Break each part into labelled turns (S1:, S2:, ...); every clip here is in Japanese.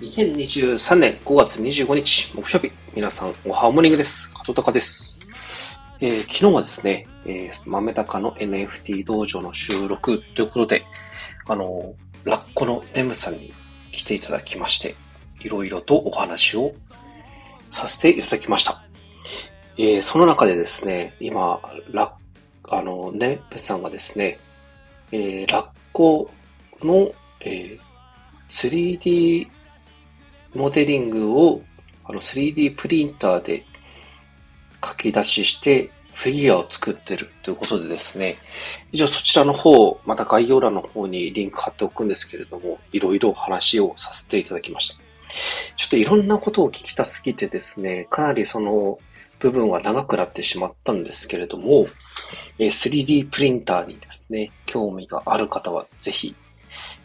S1: 2023年5月25日木曜日、皆さんおはモーニングです。加藤隆です。えー、昨日はですね、えー、豆高の NFT 道場の収録ということで、あのー、ラッコのネムさんに来ていただきまして、いろいろとお話をさせていただきました。えー、その中でですね、今、ラあの、ね、ペさんがですね、えー、ラッコの、えー、3D モデリングをあの 3D プリンターで書き出ししてフィギュアを作ってるということでですね、以上そちらの方、また概要欄の方にリンク貼っておくんですけれども、いろいろ話をさせていただきました。ちょっといろんなことを聞きたすぎてですね、かなりその部分は長くなってしまったんですけれども、3D プリンターにですね、興味がある方はぜひ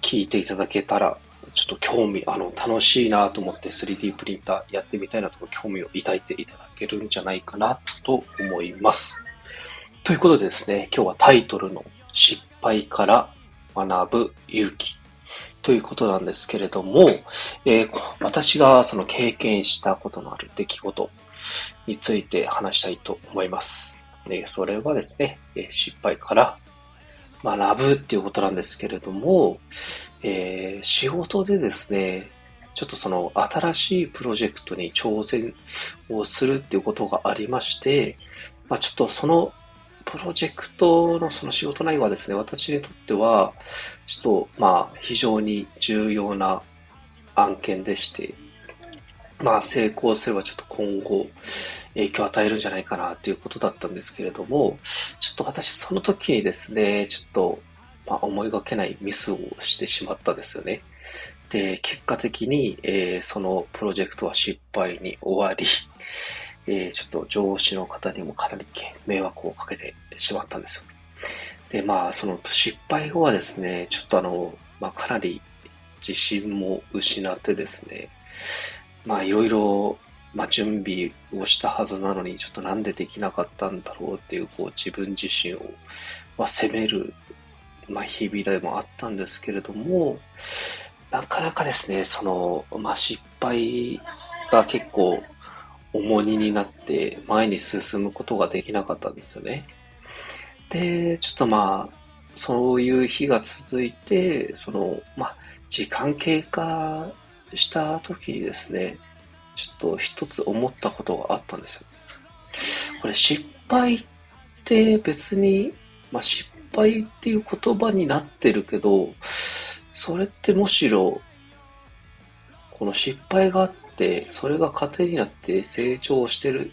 S1: 聞いていただけたらちょっと興味、あの、楽しいなと思って 3D プリンターやってみたいなと興味を抱いていただけるんじゃないかなと思います。ということでですね、今日はタイトルの失敗から学ぶ勇気ということなんですけれども、えー、私がその経験したことのある出来事について話したいと思います。え、それはですね、失敗から学ぶっていうことなんですけれども、えー、仕事でですね、ちょっとその新しいプロジェクトに挑戦をするっていうことがありまして、まあ、ちょっとそのプロジェクトのその仕事内容はですね、私にとっては、ちょっとまあ非常に重要な案件でして、まあ成功すればちょっと今後影響を与えるんじゃないかなということだったんですけれども、ちょっと私その時にですね、ちょっと、まあ、思いがけないミスをしてしまったんですよね。で、結果的に、えー、そのプロジェクトは失敗に終わり、えー、ちょっと上司の方にもかなり迷惑をかけてしまったんですよ。で、まあ、その失敗後はですね、ちょっとあの、まあ、かなり自信も失ってですね、まあいろいろ、まあ準備をしたはずなのに、ちょっとなんでできなかったんだろうっていう、こう自分自身を、まあ、責める、まあ日々でもあったんですけれども、なかなかですね、その、まあ失敗が結構重荷になって前に進むことができなかったんですよね。で、ちょっとまあ、そういう日が続いて、その、まあ、時間経過した時にですね、ちょっと一つ思ったことがあったんですよ。これ失敗って別に、まあ、失敗っていう言葉になってるけど、それってむしろ、この失敗があって、それが糧になって成長してる、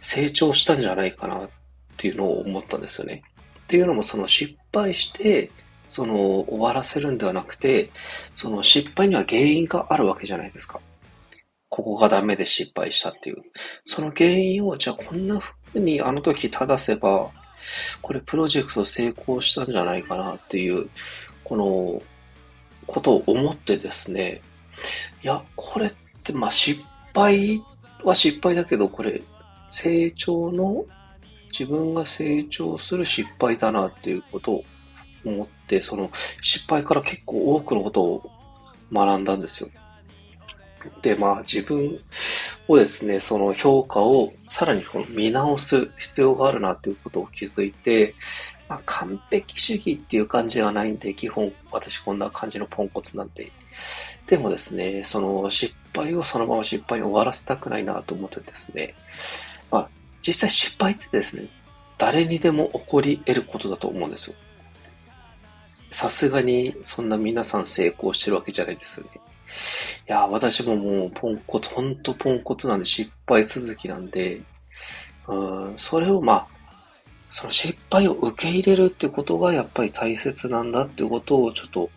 S1: 成長したんじゃないかなっていうのを思ったんですよね。っていうのもその失敗して、その、終わらせるんではなくて、その失敗には原因があるわけじゃないですか。ここがダメで失敗したっていう。その原因を、じゃあこんな風にあの時正せば、これプロジェクト成功したんじゃないかなっていう、この、ことを思ってですね、いや、これってまあ失敗は失敗だけど、これ成長の、自分が成長する失敗だなっていうことを思って、その失敗から結構多くのことを学んだんですよ。で、まあ自分をですね、その評価をさらにこの見直す必要があるなということを気づいて、まあ完璧主義っていう感じではないんで、基本私こんな感じのポンコツなんで。でもですね、その失敗をそのまま失敗に終わらせたくないなと思ってですね、まあ実際失敗ってですね、誰にでも起こり得ることだと思うんですよ。さすがにそんな皆さん成功してるわけじゃないですよね。いや、私ももうポンコツ、ほんとポンコツなんで失敗続きなんで、うん、それをまあ、その失敗を受け入れるってことがやっぱり大切なんだってことをちょっと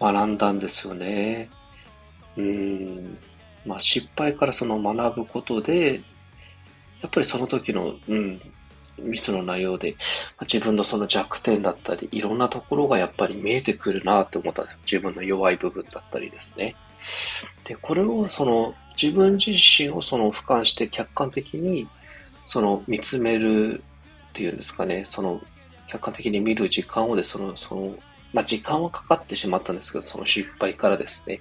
S1: 学んだんですよね。うん。まあ失敗からその学ぶことで、やっぱりその時の、うん、ミスの内容で、自分のその弱点だったり、いろんなところがやっぱり見えてくるなって思ったんです自分の弱い部分だったりですね。で、これをその自分自身をその俯瞰して客観的にその見つめるっていうんですかね、その客観的に見る時間をでその、そのまあ時間はかかってしまったんですけど、その失敗からですね、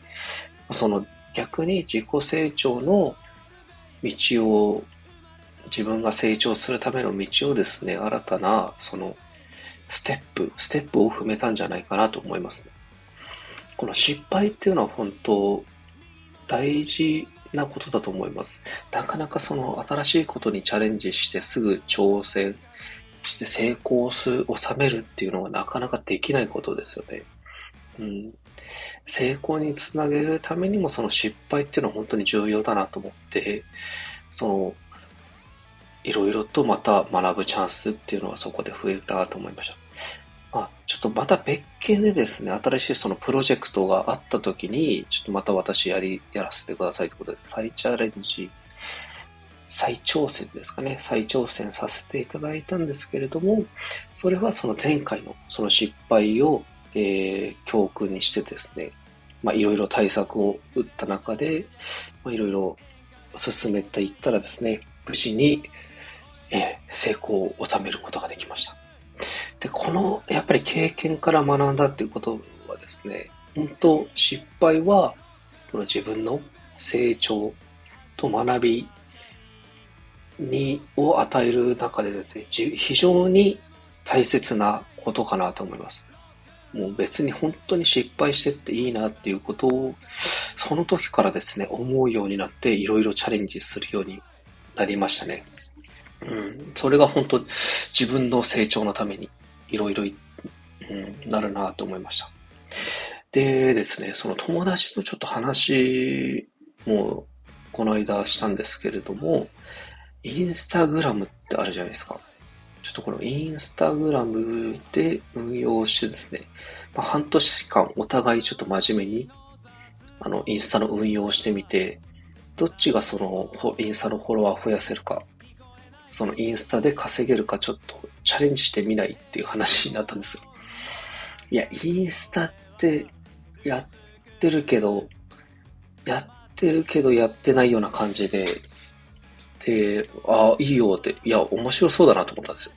S1: その逆に自己成長の道を、自分が成長するための道をですね、新たな、その、ステップ、ステップを踏めたんじゃないかなと思いますね。この失敗っていうのは本当、大事なことだと思います。なかなかその新しいことにチャレンジしてすぐ挑戦して成功す、収めるっていうのはなかなかできないことですよね。うん。成功につなげるためにもその失敗っていうのは本当に重要だなと思って、その、いろいろとまた学ぶチャンスっていうのはそこで増えたなと思いました。まあ、ちょっとまた別件でですね、新しいそのプロジェクトがあった時に、ちょっとまた私やり、やらせてくださいということで、再チャレンジ、再挑戦ですかね、再挑戦させていただいたんですけれども、それはその前回のその失敗をえー、教訓にしてですね、まあ、いろいろ対策を打った中で、まあ、いろいろ進めていったらですね、無事に、成功を収めることができました。で、この、やっぱり経験から学んだっていうことはですね、本当、失敗は、この自分の成長と学びに、を与える中でですね、非常に大切なことかなと思います。もう別に本当に失敗してっていいなっていうことを、その時からですね、思うようになって、いろいろチャレンジするようになりましたね。うん、それが本当、自分の成長のために、いろいろ、うん、なるなと思いました。でですね、その友達とちょっと話も、この間したんですけれども、インスタグラムってあるじゃないですか。ちょっとこのインスタグラムで運用してですね、まあ、半年間お互いちょっと真面目に、あの、インスタの運用をしてみて、どっちがその、インスタのフォロワー増やせるか、そのインスタで稼げるかちょっとチャレンジしてみないっていう話になったんですよ。いや、インスタってやってるけど、やってるけどやってないような感じで、で、ああ、いいよって、いや、面白そうだなと思ったんですよ。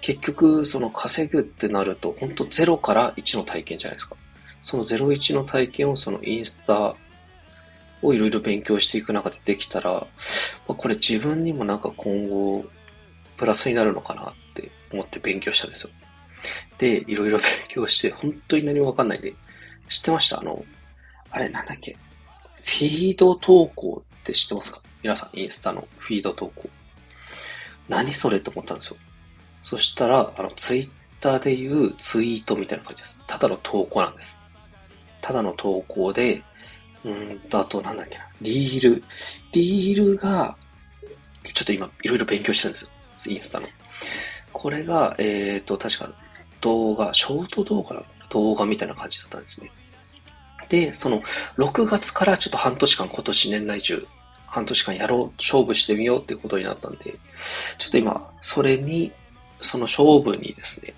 S1: 結局、その稼ぐってなると、本当0から1の体験じゃないですか。その01の体験をそのインスタをいろいろ勉強していく中でできたら、まあ、これ自分にもなんか今後、プラスになるのかなって思って勉強したんですよ。で、いろいろ勉強して、本当に何もわかんないで、知ってました？あの、あれなんだっけ？フィード投稿って知ってますか？皆さん、インスタのフィード投稿。何それと思ったんですよ。そしたら、あの、ツイッターでいうツイートみたいな感じです。ただの投稿なんです。ただの投稿で、うんと、あとなんだっけな、リール。リールが、ちょっと今、いろいろ勉強してるんですよ。インスタの。これが、えっ、ー、と、確か動画、ショート動画の動画みたいな感じだったんですね。で、その、6月からちょっと半年間今年年内中半年間やろう、勝負してみようっていうことになったんで、ちょっと今、それに、その勝負にですね、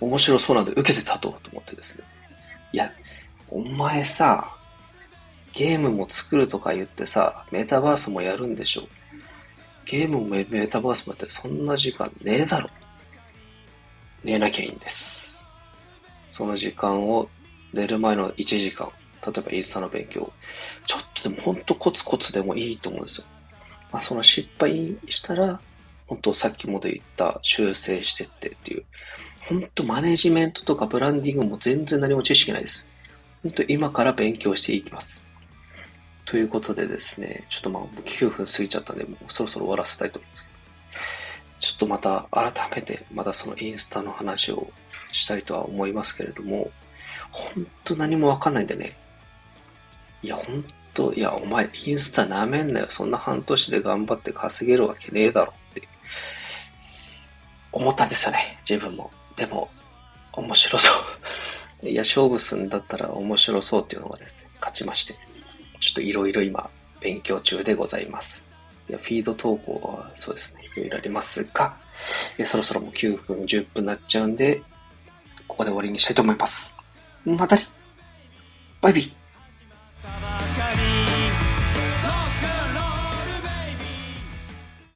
S1: 面白そうなんで受けてたと思ってですね。いや、お前さ、ゲームも作るとか言ってさ、メタバースもやるんでしょ。ゲームもメタバースもやってそんな時間ねえだろ。寝なきゃいいんです。その時間を寝る前の1時間、例えばインスタの勉強、ちょっとでも本当コツコツでもいいと思うんですよ。まあ、その失敗したら、本当さっきもで言った修正してってっていう。本当マネジメントとかブランディングも全然何も知識ないです。本当今から勉強していきます。ということでですね、ちょっとまあ9分過ぎちゃったんで、もうそろそろ終わらせたいと思うんですけど、ちょっとまた改めてまたそのインスタの話をしたいとは思いますけれども、本当何もわかんないんでね、いや、ほんと、いや、お前、インスタ舐めんなよ。そんな半年で頑張って稼げるわけねえだろって、思ったんですよね。自分も。でも、面白そう。いや、勝負するんだったら面白そうっていうのがですね、勝ちまして。ちょっといろいろ今、勉強中でございます。いや、フィード投稿はそうですね、いろいろありますが、そろそろもう9分、10分になっちゃうんで、ここで終わりにしたいと思います。またねバイビー